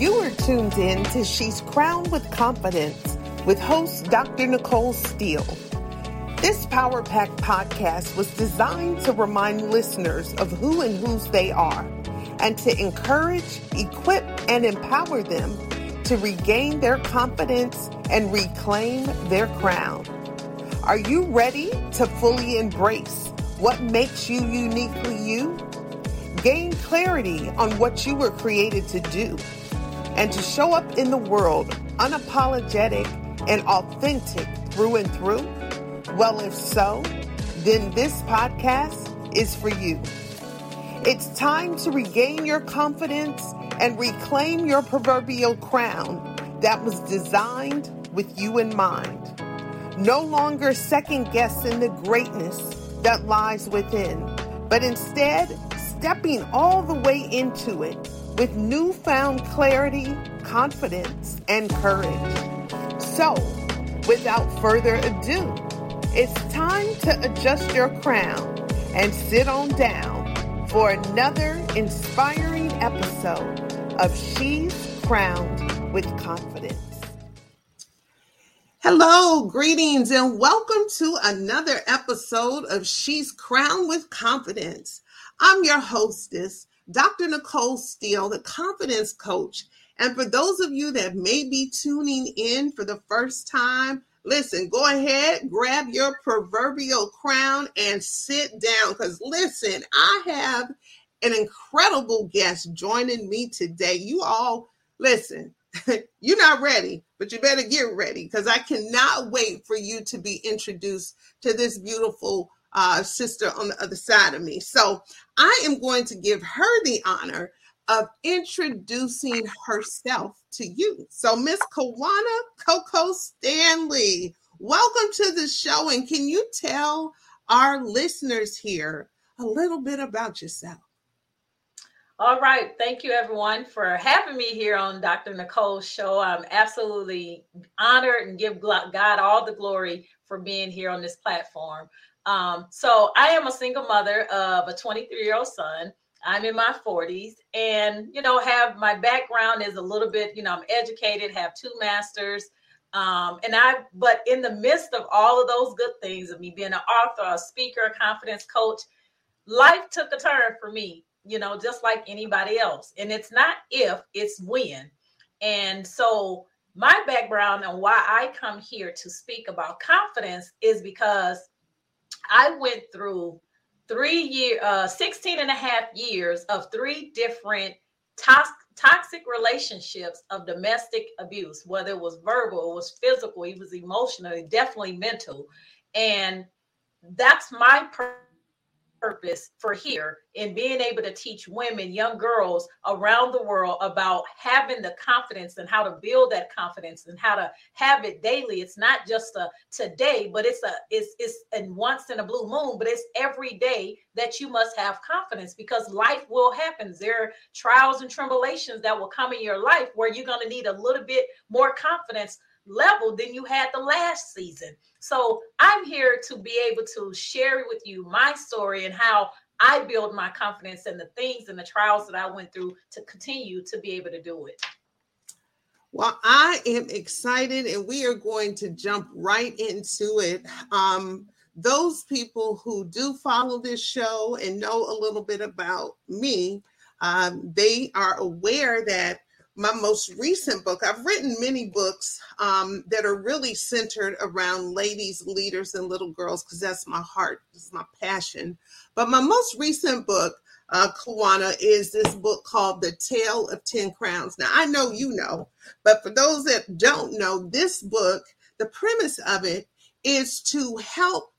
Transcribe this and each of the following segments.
You are tuned in to She's Crowned with Confidence with host Dr. Nicole Steele. This Power Pack podcast was designed to remind listeners of who and whose they are and to encourage, equip, and empower them to regain their confidence and reclaim their crown. Are you ready to fully embrace what makes you uniquely you? Gain clarity on what you were created to do and to show up in the world unapologetic and authentic through and through? Well, if so, then this podcast is for you. It's time to regain your confidence and reclaim your proverbial crown that was designed with you in mind. No longer second guessing the greatness that lies within, but instead stepping all the way into it with newfound clarity, confidence, and courage. So, without further ado, it's time to adjust your crown and sit on down for another inspiring episode of She's Crowned with Confidence. Hello, greetings, and welcome to another episode of She's Crowned with Confidence. I'm your hostess, Dr. Nicole Steele, the confidence coach. And for those of you that may be tuning in for the first time, listen, go ahead, grab your proverbial crown and sit down. Because listen, I have an incredible guest joining me today. You all, listen, you're not ready, but you better get ready because I cannot wait for you to be introduced to this beautiful uh, sister on the other side of me. So I am going to give her the honor of introducing herself to you. So, Miss Kawana Coco Stanley, welcome to the show. And can you tell our listeners here a little bit about yourself? All right. Thank you, everyone, for having me here on Dr. Nicole's show. I'm absolutely honored and give God all the glory for being here on this platform. Um, so I am a single mother of a 23 year old son. I'm in my 40s and, you know, have my background is a little bit, you know, I'm educated, have two masters. Um, and I, but in the midst of all of those good things of me being an author, a speaker, a confidence coach, life took a turn for me, you know, just like anybody else. And it's not if, it's when. And so my background and why I come here to speak about confidence is because I went through three year, uh, 16 and a half years of three different toxic toxic relationships of domestic abuse, whether it was verbal, it was physical, it was emotional, it definitely mental. And that's my purpose purpose for here in being able to teach women, young girls around the world about having the confidence and how to build that confidence and how to have it daily. It's not just a today, but it's a it's it's and once in a blue moon, but it's every day that you must have confidence because life will happen. There are trials and tribulations that will come in your life where you're going to need a little bit more confidence level than you had the last season. So I'm here to be able to share with you my story and how I build my confidence and the things and the trials that I went through to continue to be able to do it. Well, I am excited and we are going to jump right into it. Um, those people who do follow this show and know a little bit about me, um, they are aware that my most recent book, I've written many books um, that are really centered around ladies, leaders, and little girls because that's my heart, it's my passion. But my most recent book, uh, Kawana, is this book called The Tale of 10 Crowns. Now, I know you know, but for those that don't know, this book, the premise of it is to help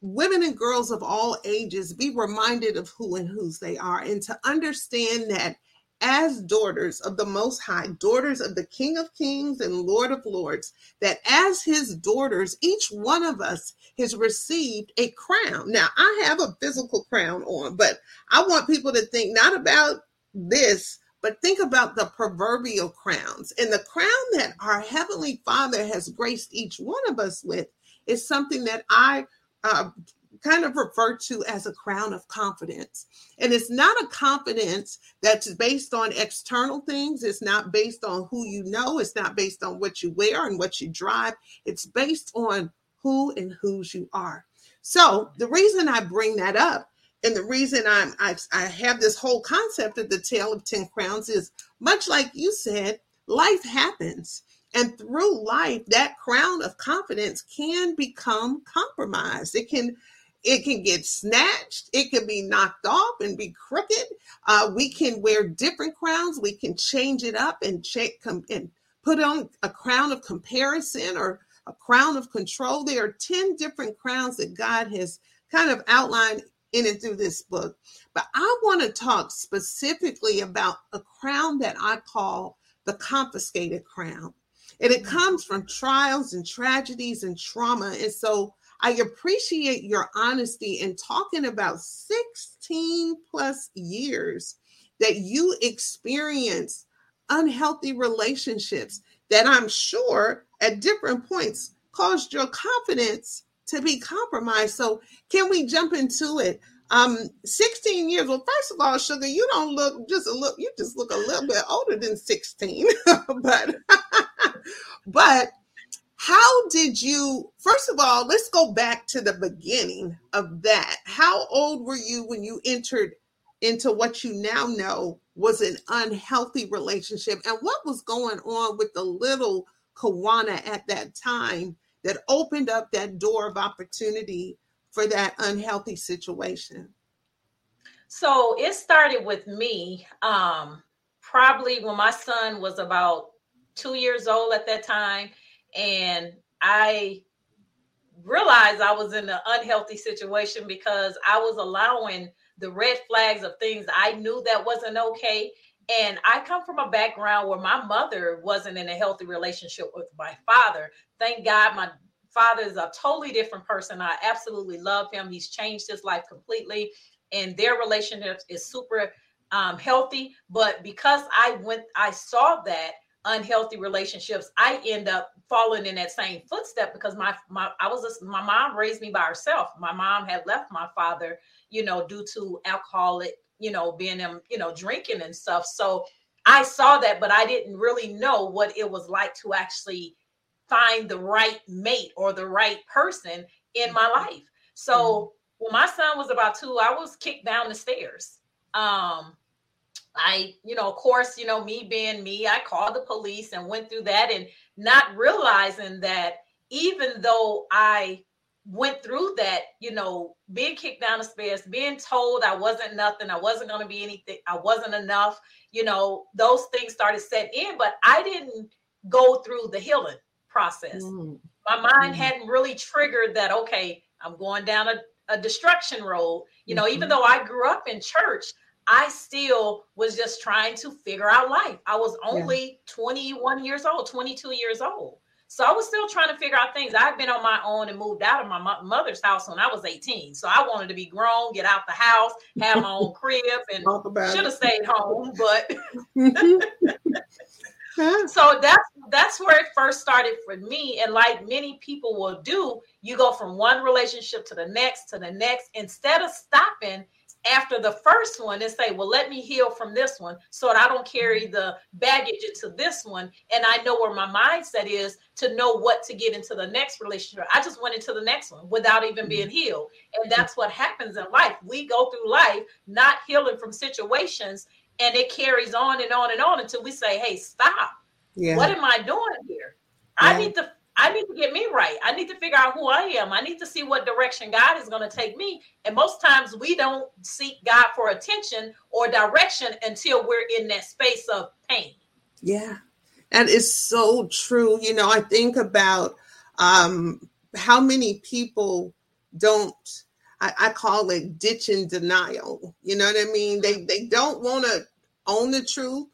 women and girls of all ages be reminded of who and whose they are and to understand that as daughters of the Most High, daughters of the King of Kings and Lord of Lords, that as his daughters, each one of us has received a crown. Now, I have a physical crown on, but I want people to think not about this, but think about the proverbial crowns. And the crown that our Heavenly Father has graced each one of us with is something that I uh, kind of referred to as a crown of confidence. And it's not a confidence that's based on external things. It's not based on who you know. It's not based on what you wear and what you drive. It's based on who and whose you are. So the reason I bring that up and the reason I'm I, I have this whole concept of the tale of 10 crowns is much like you said, life happens. And through life, that crown of confidence can become compromised. It can it can get snatched. It can be knocked off and be crooked. Uh, we can wear different crowns. We can change it up and check com- and put on a crown of comparison or a crown of control. There are 10 different crowns that God has kind of outlined in and through this book. But I want to talk specifically about a crown that I call the confiscated crown. And it mm-hmm. comes from trials and tragedies and trauma. And so I appreciate your honesty in talking about 16 plus years that you experienced unhealthy relationships that I'm sure at different points caused your confidence to be compromised. So, can we jump into it? Um, 16 years. Well, first of all, Sugar, you don't look just a look, you just look a little bit older than 16. but but how did you first of all, let's go back to the beginning of that. How old were you when you entered into what you now know was an unhealthy relationship? And what was going on with the little Kawana at that time that opened up that door of opportunity for that unhealthy situation? So it started with me um, probably when my son was about two years old at that time. And I realized I was in an unhealthy situation because I was allowing the red flags of things I knew that wasn't okay. And I come from a background where my mother wasn't in a healthy relationship with my father. Thank God my father is a totally different person. I absolutely love him. He's changed his life completely. And their relationship is super um, healthy. But because I went, I saw that unhealthy relationships, I end up following in that same footstep because my my I was my mom raised me by herself. My mom had left my father, you know, due to alcoholic, you know, being him, you know, drinking and stuff. So I saw that, but I didn't really know what it was like to actually find the right mate or the right person in my mm-hmm. life. So mm-hmm. when my son was about two, I was kicked down the stairs. Um, I, you know, of course, you know, me being me, I called the police and went through that and not realizing that even though I went through that, you know, being kicked down the stairs, being told I wasn't nothing, I wasn't going to be anything, I wasn't enough, you know, those things started set in, but I didn't go through the healing process. Mm. My mind mm. hadn't really triggered that, okay, I'm going down a, a destruction road. You know, mm-hmm. even though I grew up in church, I still was just trying to figure out life. I was only yeah. 21 years old, 22 years old. So I was still trying to figure out things. I've been on my own and moved out of my mother's house when I was 18. So I wanted to be grown, get out the house, have my own crib, and should have stayed home. But so that's that's where it first started for me. And like many people will do, you go from one relationship to the next to the next instead of stopping after the first one and say, well, let me heal from this one so that I don't carry the baggage into this one. And I know where my mindset is to know what to get into the next relationship. I just went into the next one without even being mm-hmm. healed. And that's what happens in life. We go through life not healing from situations and it carries on and on and on until we say, hey, stop. Yeah. What am I doing here? Yeah. I need to I need to get me right. I need to figure out who I am. I need to see what direction God is going to take me. And most times we don't seek God for attention or direction until we're in that space of pain. Yeah. That is so true. You know, I think about um, how many people don't I, I call it ditching denial. You know what I mean? They they don't want to own the truth.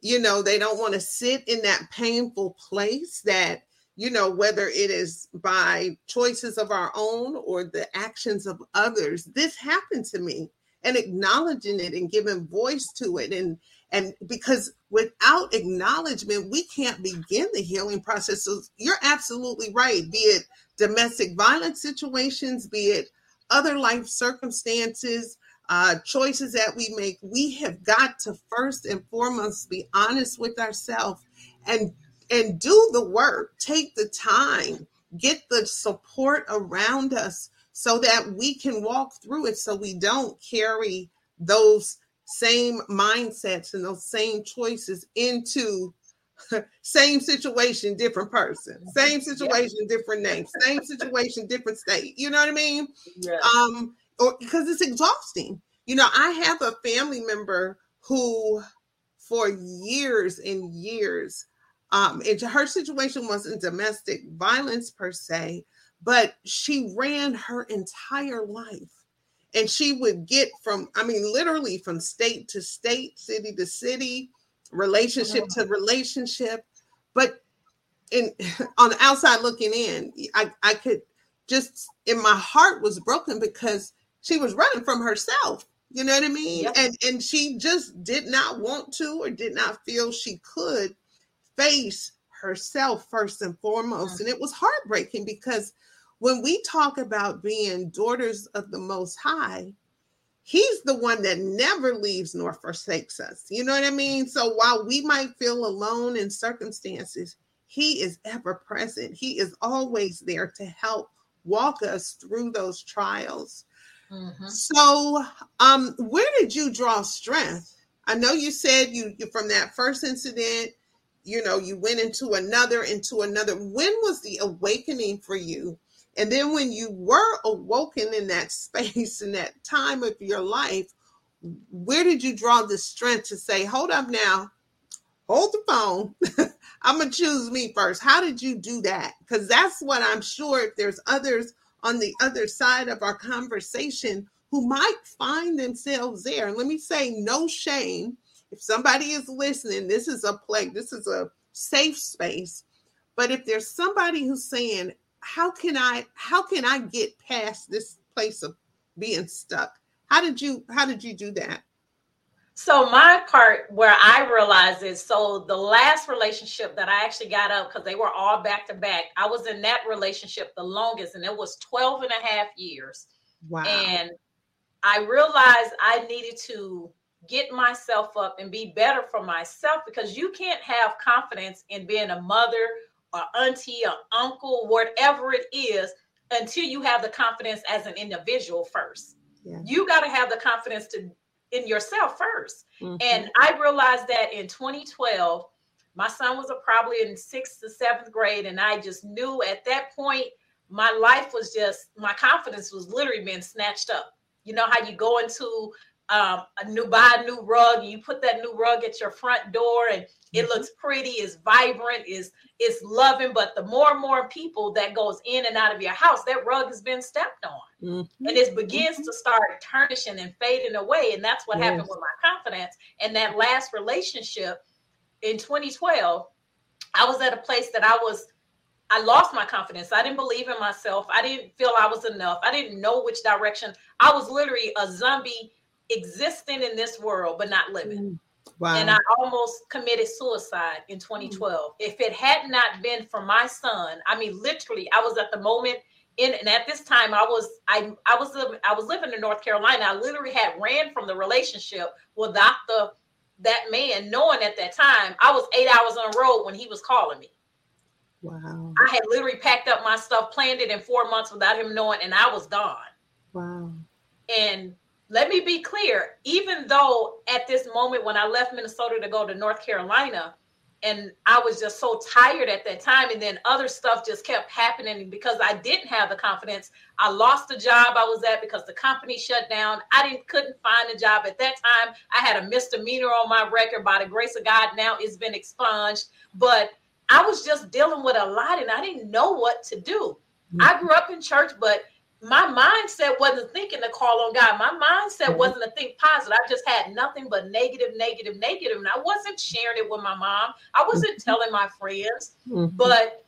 You know, they don't want to sit in that painful place that you know, whether it is by choices of our own or the actions of others, this happened to me and acknowledging it and giving voice to it. And, and because without acknowledgement, we can't begin the healing process. So you're absolutely right. Be it domestic violence situations, be it other life circumstances, uh, choices that we make, we have got to first and foremost be honest with ourselves and and do the work. Take the time, get the support around us so that we can walk through it so we don't carry those same mindsets and those same choices into same situation, different person, same situation, yeah. different name, same situation, different state. You know what I mean? Yeah. Um, or because it's exhausting. You know, I have a family member who, for years and years, um, and her situation wasn't domestic violence per se, but she ran her entire life. And she would get from, I mean, literally from state to state, city to city, relationship to relationship. But in on the outside looking in, I, I could just in my heart was broken because she was running from herself. You know what I mean? Yep. And and she just did not want to or did not feel she could face herself first and foremost. And it was heartbreaking because when we talk about being daughters of the most high, he's the one that never leaves nor forsakes us. You know what I mean? So while we might feel alone in circumstances, he is ever present. He is always there to help walk us through those trials. Mm-hmm. So, um, where did you draw strength? I know you said you, you from that first incident, you know, you went into another, into another. When was the awakening for you and then when you were awoken in that space, in that time of your life, where did you draw the strength to say, hold up now, hold the phone. I'm to choose me first. How did you do that? Because that's what I'm sure if there's others on the other side of our conversation who might find themselves there. And let me say, no shame. If somebody is listening, this is a place, this is a safe space. But if there's somebody who's saying, how can I how can I get past this place of being stuck? How did you how did you do that? So my part where I realized is so the last relationship that I actually got up because they were all back to back. I was in that relationship the longest and it was 12 and a half years. Wow. And I realized I needed to get myself up and be better for myself because you can't have confidence in being a mother or auntie or uncle, whatever it is, until you have the confidence as an individual first. Yeah. You got to have the confidence to in yourself 1st mm-hmm. And I realized that in 2012, my son was a, probably in sixth to seventh grade, and I just knew at that point my life was just my confidence was literally being snatched up. You know how you go into um, a new buy a new rug you put that new rug at your front door and it mm-hmm. looks pretty is vibrant is is loving but the more and more people that goes in and out of your house that rug has been stepped on mm-hmm. and it begins mm-hmm. to start tarnishing and fading away and that's what yes. happened with my confidence and that last relationship in 2012 i was at a place that i was I lost my confidence. I didn't believe in myself. I didn't feel I was enough. I didn't know which direction. I was literally a zombie existing in this world but not living. Mm, wow. And I almost committed suicide in 2012. Mm. If it had not been for my son, I mean, literally, I was at the moment in, and at this time, I was I I was I was living in North Carolina. I literally had ran from the relationship without the that man knowing at that time I was eight hours on the road when he was calling me. Wow. I had literally packed up my stuff, planned it in four months without him knowing, and I was gone. Wow. And let me be clear even though at this moment when i left minnesota to go to north carolina and i was just so tired at that time and then other stuff just kept happening because i didn't have the confidence i lost the job i was at because the company shut down. I didn't couldn't find a job at that time. I had a misdemeanor on my record. By the grace of god now it's been expunged. But i was just dealing with a lot and i didn't know what to do. Mm-hmm. i grew up in church but my mindset wasn't thinking to call on God. My mindset mm-hmm. wasn't to think positive. I just had nothing but negative, negative, negative. And I wasn't sharing it with my mom. I wasn't mm-hmm. telling my friends, mm-hmm. but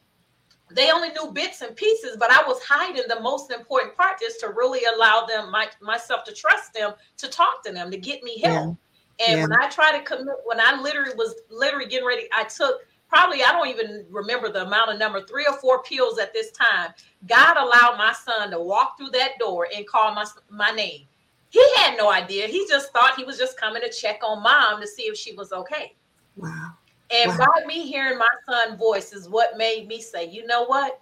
they only knew bits and pieces. But I was hiding the most important part just to really allow them, my, myself to trust them, to talk to them, to get me help. Yeah. And yeah. when I tried to commit, when I literally was literally getting ready, I took probably I don't even remember the amount of number, three or four pills at this time. God allowed my son to walk through that door and call my my name. He had no idea. He just thought he was just coming to check on mom to see if she was okay. Wow. And wow. by me hearing my son's voice is what made me say, you know what?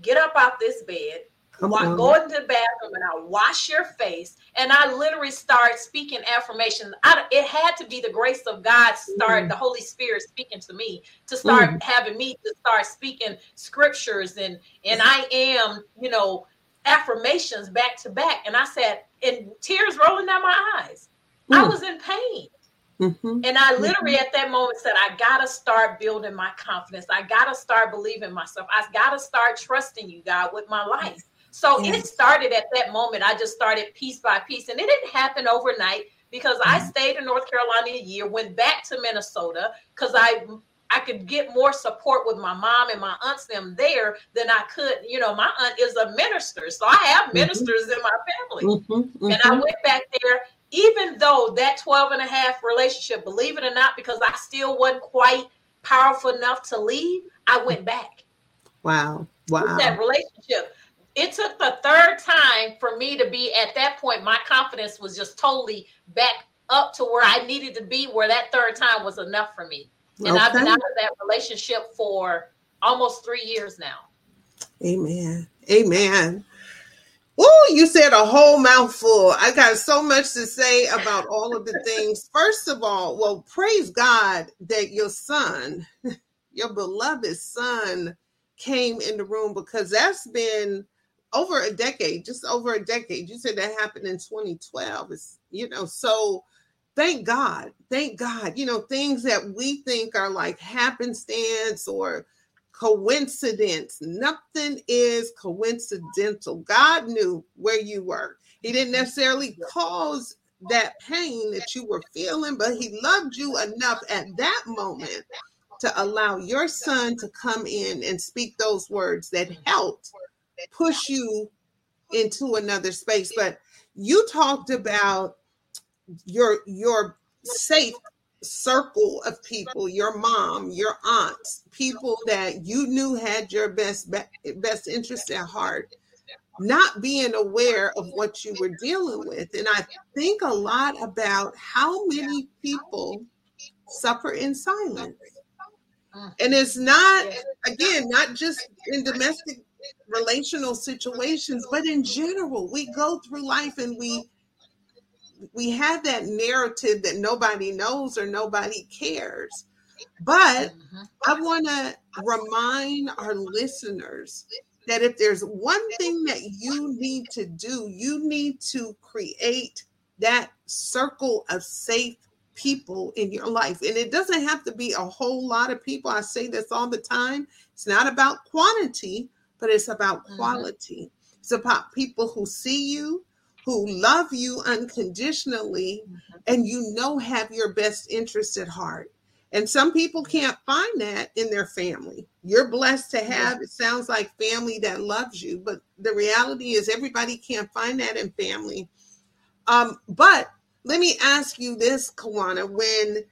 Get up out this bed On. Go into the bathroom and I wash your face. And I literally start speaking affirmations. I, it had to be the grace of God start, mm. the Holy Spirit speaking to me to start mm. having me to start speaking scriptures and and I am, you know, affirmations back to back. And I said, and tears rolling down my eyes. Mm. I was in pain. Mm-hmm. And I literally mm-hmm. at that moment said, I gotta start building my confidence. I gotta start believing myself. I gotta start trusting you, God, with my life. So yes. it started at that moment. I just started piece by piece, and it didn't happen overnight because mm-hmm. I stayed in North Carolina a year, went back to Minnesota because I I could get more support with my mom and my aunts them there than I could. You know, my aunt is a minister, so I have mm-hmm. ministers mm-hmm. in my family. Mm-hmm. And I mm-hmm. went back there, even though that 12 and a half relationship, believe it or not, because I still wasn't quite powerful enough to leave, I went back. Wow. Wow. that relationship it took the third time for me to be at that point my confidence was just totally back up to where i needed to be where that third time was enough for me and okay. i've been out of that relationship for almost three years now amen amen Oh, you said a whole mouthful. I got so much to say about all of the things. First of all, well, praise God that your son, your beloved son, came in the room because that's been over a decade, just over a decade. You said that happened in 2012. It's, you know, so thank God, thank God, you know, things that we think are like happenstance or coincidence. Nothing is coincidental. God knew where you were. He didn't necessarily cause that pain that you were feeling, but he loved you enough at that moment to allow your son to come in and speak those words that helped push you into another space. But you talked about your your safe circle of people, your mom, your aunts, people that you knew had your best best interest at heart, not being aware of what you were dealing with. And I think a lot about how many people suffer in silence. And it's not, again, not just in domestic relational situations, but in general, we go through life and we we have that narrative that nobody knows or nobody cares. But mm-hmm. I want to remind our listeners that if there's one thing that you need to do, you need to create that circle of safe people in your life. And it doesn't have to be a whole lot of people. I say this all the time. It's not about quantity, but it's about mm-hmm. quality. Mm-hmm. It's about people who see you, who love you unconditionally, mm-hmm. and you know have your best interest at heart. And some people can't find that in their family. You're blessed to have, it sounds like family that loves you, but the reality is everybody can't find that in family. Um, but let me ask you this, Kawana, when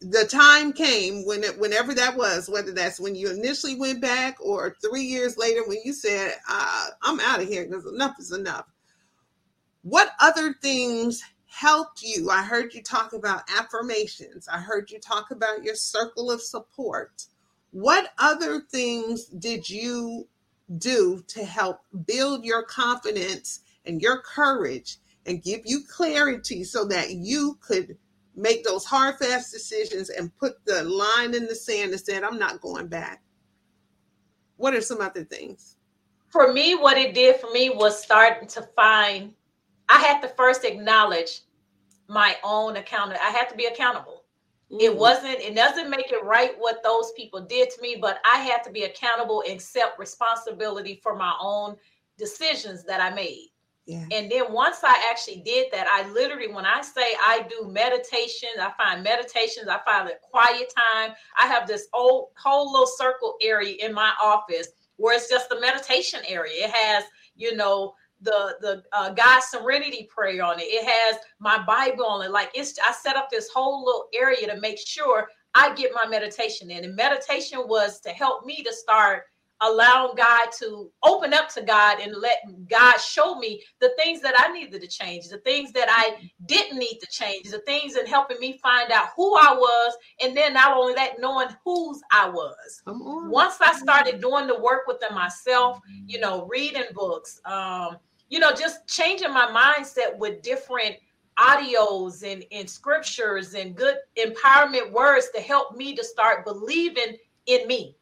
the time came when it, whenever that was, whether that's when you initially went back or three years later when you said, uh, I'm out of here because enough is enough. What other things helped you? I heard you talk about affirmations. I heard you talk about your circle of support. What other things did you do to help build your confidence and your courage and give you clarity so that you could make those hard, fast decisions and put the line in the sand and said, I'm not going back? What are some other things? For me, what it did for me was starting to find, I had to first acknowledge my own account. I had to be accountable. Mm. It wasn't, it doesn't make it right what those people did to me, but I had to be accountable and accept responsibility for my own decisions that I made. And then once I actually did that, I literally, when I say I do meditation, I find meditations, I find a quiet time. I have this old whole little circle area in my office where it's just a meditation area. It has, you know, the the uh, God Serenity prayer on it. It has my Bible on it. Like it's, I set up this whole little area to make sure I get my meditation in. And meditation was to help me to start allowing God to open up to God and let God show me the things that I needed to change, the things that I didn't need to change, the things and helping me find out who I was. And then not only that, knowing whose I was. Once I started doing the work within myself, you know, reading books, um, you know, just changing my mindset with different audios and, and scriptures and good empowerment words to help me to start believing in me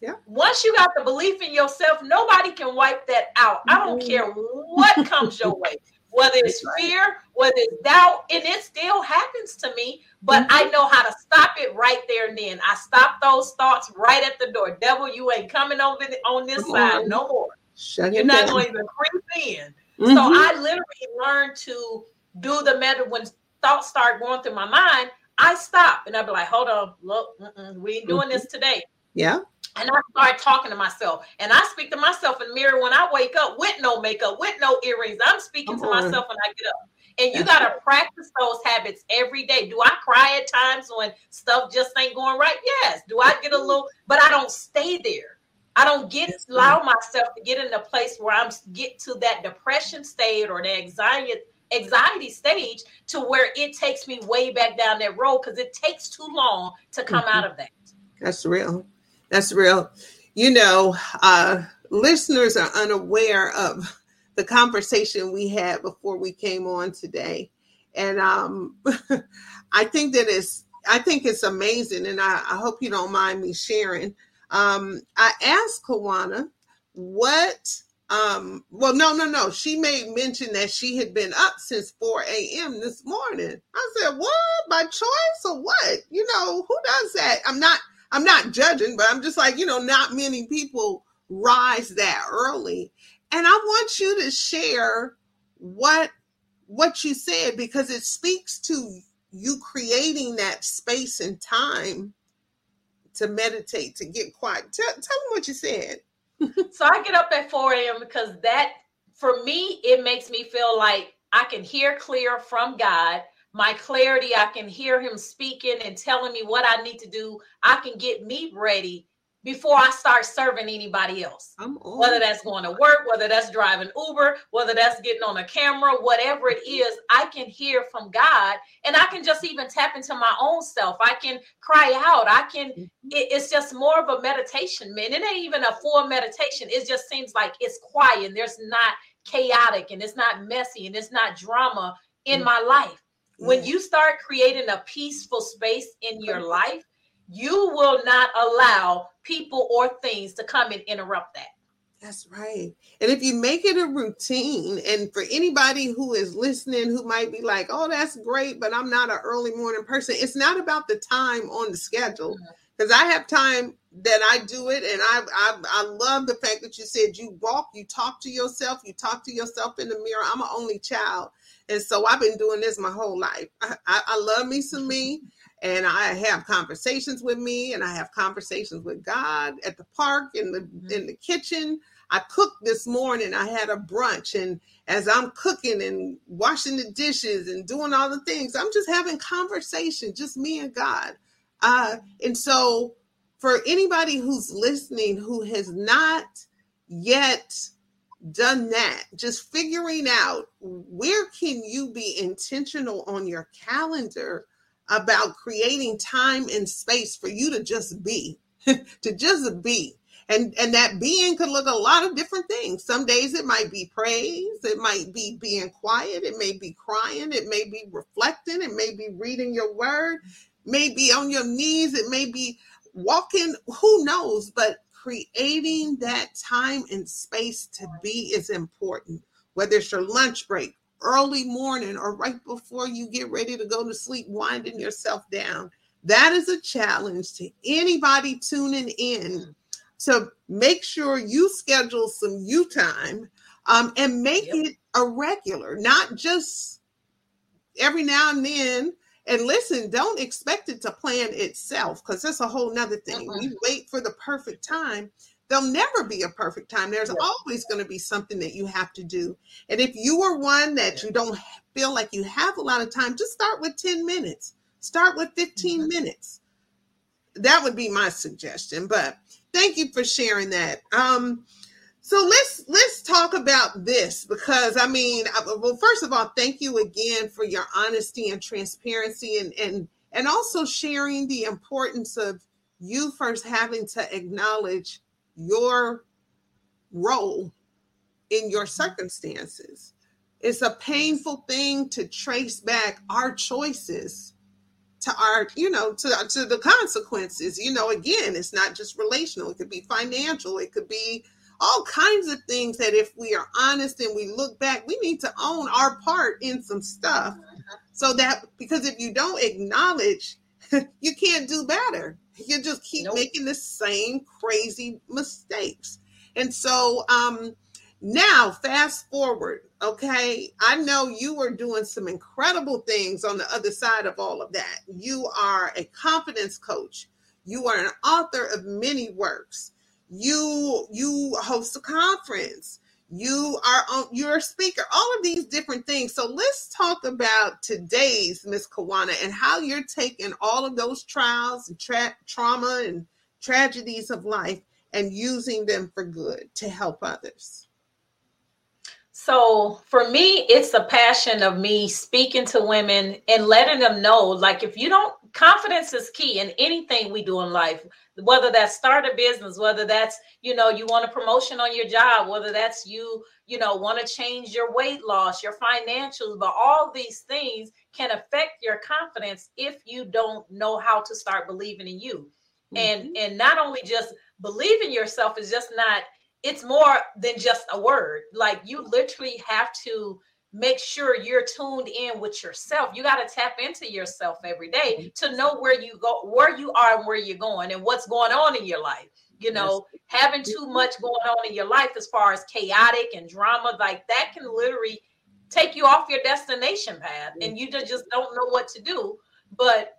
yeah. Once you got the belief in yourself, nobody can wipe that out. I don't mm-hmm. care what comes your way, whether it's fear, whether it's doubt, and it still happens to me, but mm-hmm. I know how to stop it right there and then. I stop those thoughts right at the door. Devil, you ain't coming over on this Come side on. no more. Shut You're not going to even creep in. Mm-hmm. So I literally learned to do the method when thoughts start going through my mind. I stop and I'd be like, hold on, look, we ain't doing mm-hmm. this today. Yeah. And I start talking to myself. And I speak to myself in the mirror when I wake up with no makeup, with no earrings. I'm speaking to myself when I get up. And you got to practice those habits every day. Do I cry at times when stuff just ain't going right? Yes. Do I get a little, but I don't stay there. I don't get allow myself to get in a place where I'm get to that depression state or the anxiety anxiety stage to where it takes me way back down that road because it takes too long to come mm-hmm. out of that. That's real. That's real. You know, uh, listeners are unaware of the conversation we had before we came on today. And um, I think that is, I think it's amazing. And I, I hope you don't mind me sharing. Um, I asked Kawana what um well no no no she made mention that she had been up since 4 a.m this morning i said what by choice or what you know who does that i'm not I'm not judging, but I'm just like, you know, not many people rise that early. And I want you to share what what you said because it speaks to you creating that space and time to meditate, to get quiet. Tell, tell them what you said. so I get up at 4 a.m. because that, for me, it makes me feel like I can hear clear from God my clarity. I can hear him speaking and telling me what I need to do. I can get me ready before I start serving anybody else. Whether that's going to work, whether that's driving Uber, whether that's getting on a camera, whatever it is, I can hear from God and I can just even tap into my own self. I can cry out. I can, mm-hmm. it, it's just more of a meditation, man. It ain't even a full meditation. It just seems like it's quiet and there's not chaotic and it's not messy and it's not drama in mm-hmm. my life. When you start creating a peaceful space in your life, you will not allow people or things to come and interrupt that. That's right. And if you make it a routine, and for anybody who is listening who might be like, oh, that's great, but I'm not an early morning person, it's not about the time on the schedule. Because mm-hmm. I have time that I do it, and I, I I love the fact that you said you walk, you talk to yourself, you talk to yourself in the mirror. I'm an only child, and so I've been doing this my whole life. I, I, I love me some me, and I have conversations with me, and I have conversations with God at the park, in the mm-hmm. in the kitchen. I cooked this morning. I had a brunch, and as I'm cooking and washing the dishes and doing all the things, I'm just having conversation, just me and God. Uh, and so, for anybody who's listening who has not yet done that just figuring out where can you be intentional on your calendar about creating time and space for you to just be to just be. And and that being could look a lot of different things. Some days it might be praise it might be being quiet it may be crying it may be reflecting it may be reading your word maybe on your knees it may be walking who knows? But creating that time and space to be is important, whether it's your lunch break, early morning, or right before you get ready to go to sleep, winding yourself down. That is a challenge to anybody tuning in to make sure you schedule some you time um, and make yep. it a regular, not just every now and then and listen, don't expect it to plan itself because that's a whole nother thing. Uh-uh. You wait for the perfect time. There'll never be a perfect time. There's yeah. always going to be something that you have to do. And if you are one that yeah. you don't feel like you have a lot of time, just start with 10 minutes. Start with 15 mm-hmm. minutes. that would be my suggestion. But thank you for sharing that. Um, so let's let's talk about this because I mean, well, first of all, thank you again for your honesty and transparency, and and and also sharing the importance of you first having to acknowledge your role in your circumstances. It's a painful thing to trace back our choices to our, you know, to, to the consequences. You know, again, it's not just relational, it could be financial, it could be all kinds of things that if we are honest and we look back, we need to own our part in some stuff. So that because if you don't acknowledge, you can't do better. You just keep nope. making the same crazy mistakes. And so um now fast forward, okay? I know you are doing some incredible things on the other side of all of that. You are a confidence coach. You are an author of many works you you host a conference. You are on you're a speaker all of these different things. So let's talk about today's miss kawana and how you're taking all of those trials and tra- trauma and tragedies of life and using them for good to help others. So for me it's a passion of me speaking to women and letting them know like if you don't confidence is key in anything we do in life whether that's start a business whether that's you know you want a promotion on your job whether that's you you know want to change your weight loss your financials but all these things can affect your confidence if you don't know how to start believing in you mm-hmm. and and not only just believing yourself is just not it's more than just a word like you literally have to make sure you're tuned in with yourself. You got to tap into yourself every day mm-hmm. to know where you go, where you are and where you're going and what's going on in your life. You know, yes. having too much going on in your life as far as chaotic and drama, like that can literally take you off your destination path and you just don't know what to do. But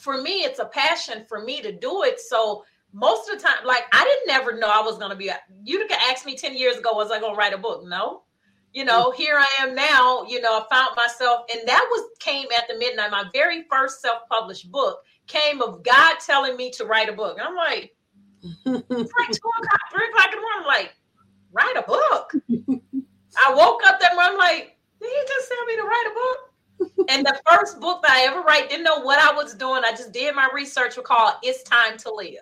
for me, it's a passion for me to do it. So most of the time, like I didn't never know I was gonna be. You could ask me 10 years ago, was I gonna write a book? No you know, here I am now, you know, I found myself, and that was came at the midnight. My very first self-published book came of God telling me to write a book. And I'm like, it's like two o'clock, three o'clock in the morning. I'm like, write a book. I woke up that morning, I'm like, did he just tell me to write a book? and the first book that I ever write, didn't know what I was doing. I just did my research. We call It's Time to Live.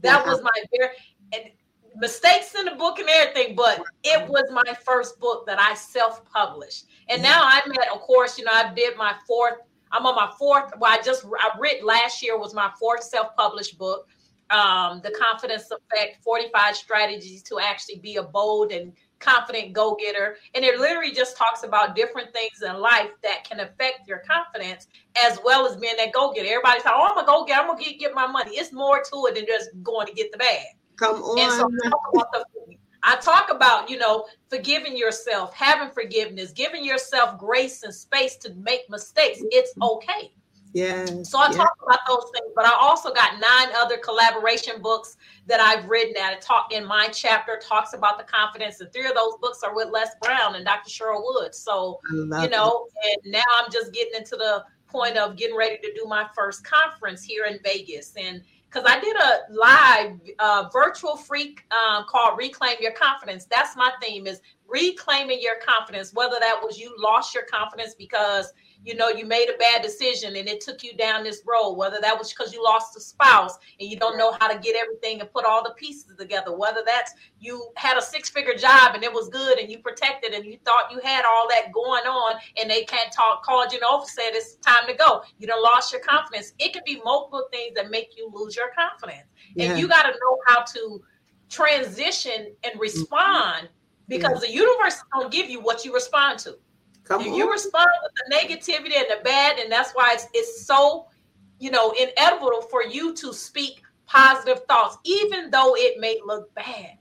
That was my very and mistakes in the book and everything, but it was my first book that I self-published. And now I'm at, of course, you know, I did my fourth. I'm on my fourth. Well, I just I read last year was my fourth self-published book. Um, the confidence effect 45 strategies to actually be a bold and confident go-getter and it literally just talks about different things in life that can affect your confidence as well as being that go-getter everybody's like oh i'm gonna go get i'm gonna get, get my money it's more to it than just going to get the bag Come on. And so I talk, about the, I talk about, you know, forgiving yourself, having forgiveness, giving yourself grace and space to make mistakes. It's mm-hmm. okay. Yeah. So I yeah. talk about those things, but I also got nine other collaboration books that I've written that I talk in my chapter talks about the confidence. And three of those books are with Les Brown and Dr. Cheryl Woods. So you know, it. and now I'm just getting into the point of getting ready to do my first conference here in Vegas. And because I did a live uh, virtual freak um, called Reclaim Your Confidence. That's my theme is reclaiming your confidence, whether that was you lost your confidence because you know you made a bad decision and it took you down this road whether that was because you lost a spouse and you don't know how to get everything and put all the pieces together whether that's you had a six figure job and it was good and you protected and you thought you had all that going on and they can't talk called you over said it's time to go you don't lost your confidence it could be multiple things that make you lose your confidence yeah. and you got to know how to transition and mm-hmm. respond because yeah. the universe is going to give you what you respond to Come you, you respond with the negativity and the bad, and that's why it's, it's so, you know, inevitable for you to speak positive thoughts, even though it may look bad.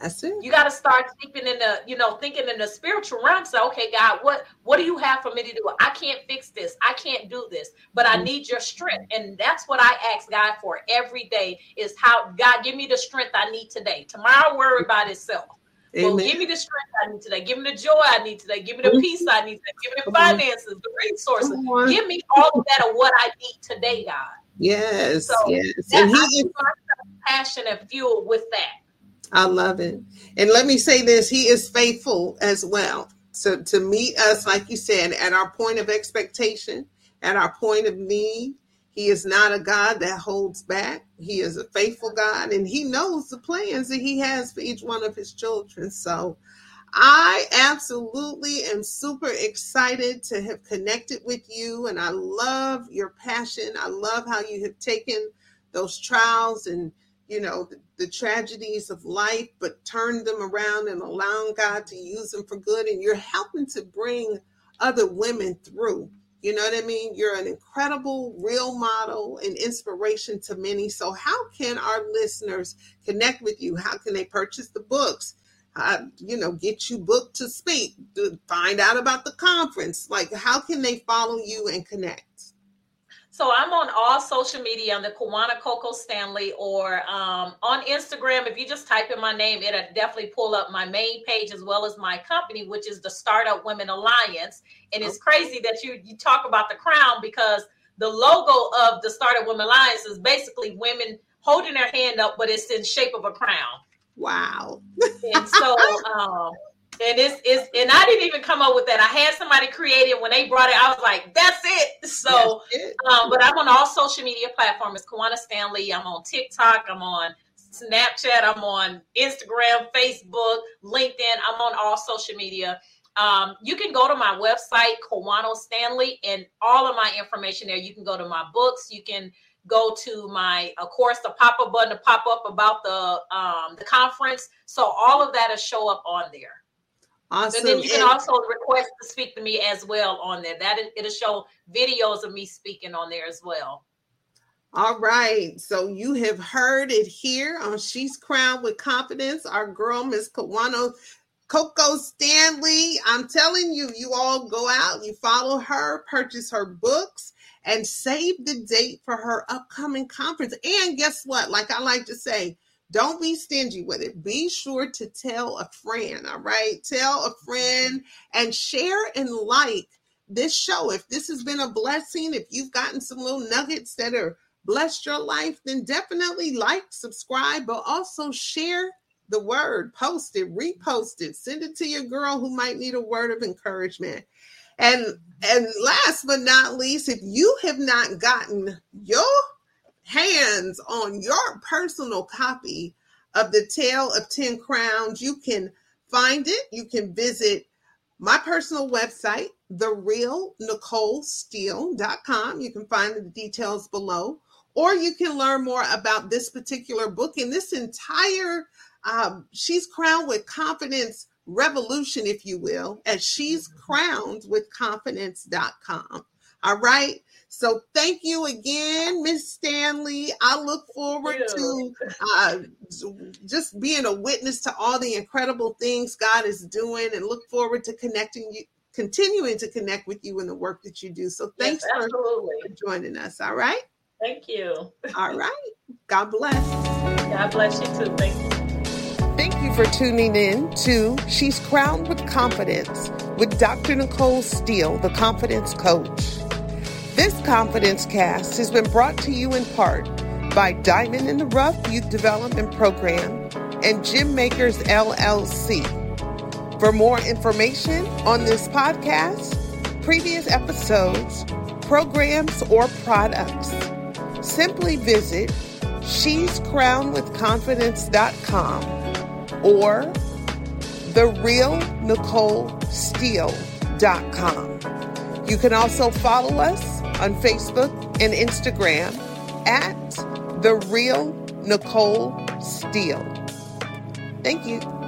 That's it. You got to start thinking in the, you know, thinking in the spiritual realm. Say, okay, God, what what do you have for me to do? I can't fix this. I can't do this, but I mm-hmm. need your strength, and that's what I ask God for every day. Is how God give me the strength I need today. Tomorrow, worry about itself. Amen. Well, give me the strength I need today. Give me the joy I need today. Give me the peace I need today. Give me the finances, the resources. Give me all of that of what I need today, God. Yes, so yes. And he is passion and fuel with that. I love it. And let me say this, he is faithful as well. So to meet us, like you said, at our point of expectation, at our point of need. He is not a God that holds back. He is a faithful God and he knows the plans that he has for each one of his children. So I absolutely am super excited to have connected with you, and I love your passion. I love how you have taken those trials and you know the, the, tragedies of life, but turned them around and allowing God to use them for good. And you're helping to bring other women through. You know what I mean? You're an incredible real model and inspiration to many. So, how can our listeners connect with you? How can they purchase the books? uh, you know, get you booked to speak, find out about the conference. Like, how can they follow you and connect? So I'm on all social media on the Cowano Coco Stanley or um, on Instagram. If you just type in my name, it'll definitely pull up my main page as well as my company, which is the Startup Women Alliance. And it's crazy that you you talk about the crown because the logo of the Startup Women Alliance is basically women holding their hand up, but it's in shape of a crown. Wow. and so, um, and it's, it's, and I didn't even come up with that. I had somebody create it when they brought it. I was like, that's it. So, it. Um, but I'm on all social media platforms. Cowano Stanley. I'm on TikTok. I'm on Snapchat. I'm on Instagram, Facebook, LinkedIn. I'm on all social media. Um, you can go to my website, Cowano Stanley, and all of my information there. You can go to my books. You can go to my of course the pop-up button to pop up about the um the conference so all of that will show up on there awesome and then you can also request to speak to me as well on there. That it'll show videos of me speaking on there as well. All right. So you have heard it here on she's crowned with confidence. Our girl miss Cowano Coco Stanley, I'm telling you, you all go out, you follow her, purchase her books, and save the date for her upcoming conference. And guess what? Like I like to say, don't be stingy with it. Be sure to tell a friend, all right? Tell a friend and share and like this show. If this has been a blessing, if you've gotten some little nuggets that are blessed your life, then definitely like, subscribe, but also share the word, post it, repost it, send it to your girl who might need a word of encouragement. And and last but not least, if you have not gotten your hands on your personal copy of the Tale of 10 Crowns, you can find it. You can visit my personal website, therealnicolesteele.com. You can find the details below, or you can learn more about this particular book and this entire um, She's Crowned with Confidence revolution, if you will, as she's crowned with confidence.com. All right. So thank you again, Miss Stanley. I look forward to uh, just being a witness to all the incredible things God is doing and look forward to connecting you, continuing to connect with you in the work that you do. So thanks yes, for joining us. All right. Thank you. all right. God bless. God bless you too. Thank you. Thank you for tuning in to She's Crowned with Confidence with Dr. Nicole Steele, the Confidence Coach. This Confidence Cast has been brought to you in part by Diamond in the Rough Youth Development Program and Gym Makers LLC. For more information on this podcast, previous episodes, programs, or products, simply visit she's crowned with confidence.com or therealnicolesteele.com. You can also follow us on Facebook and Instagram at The Real Nicole Steele. Thank you.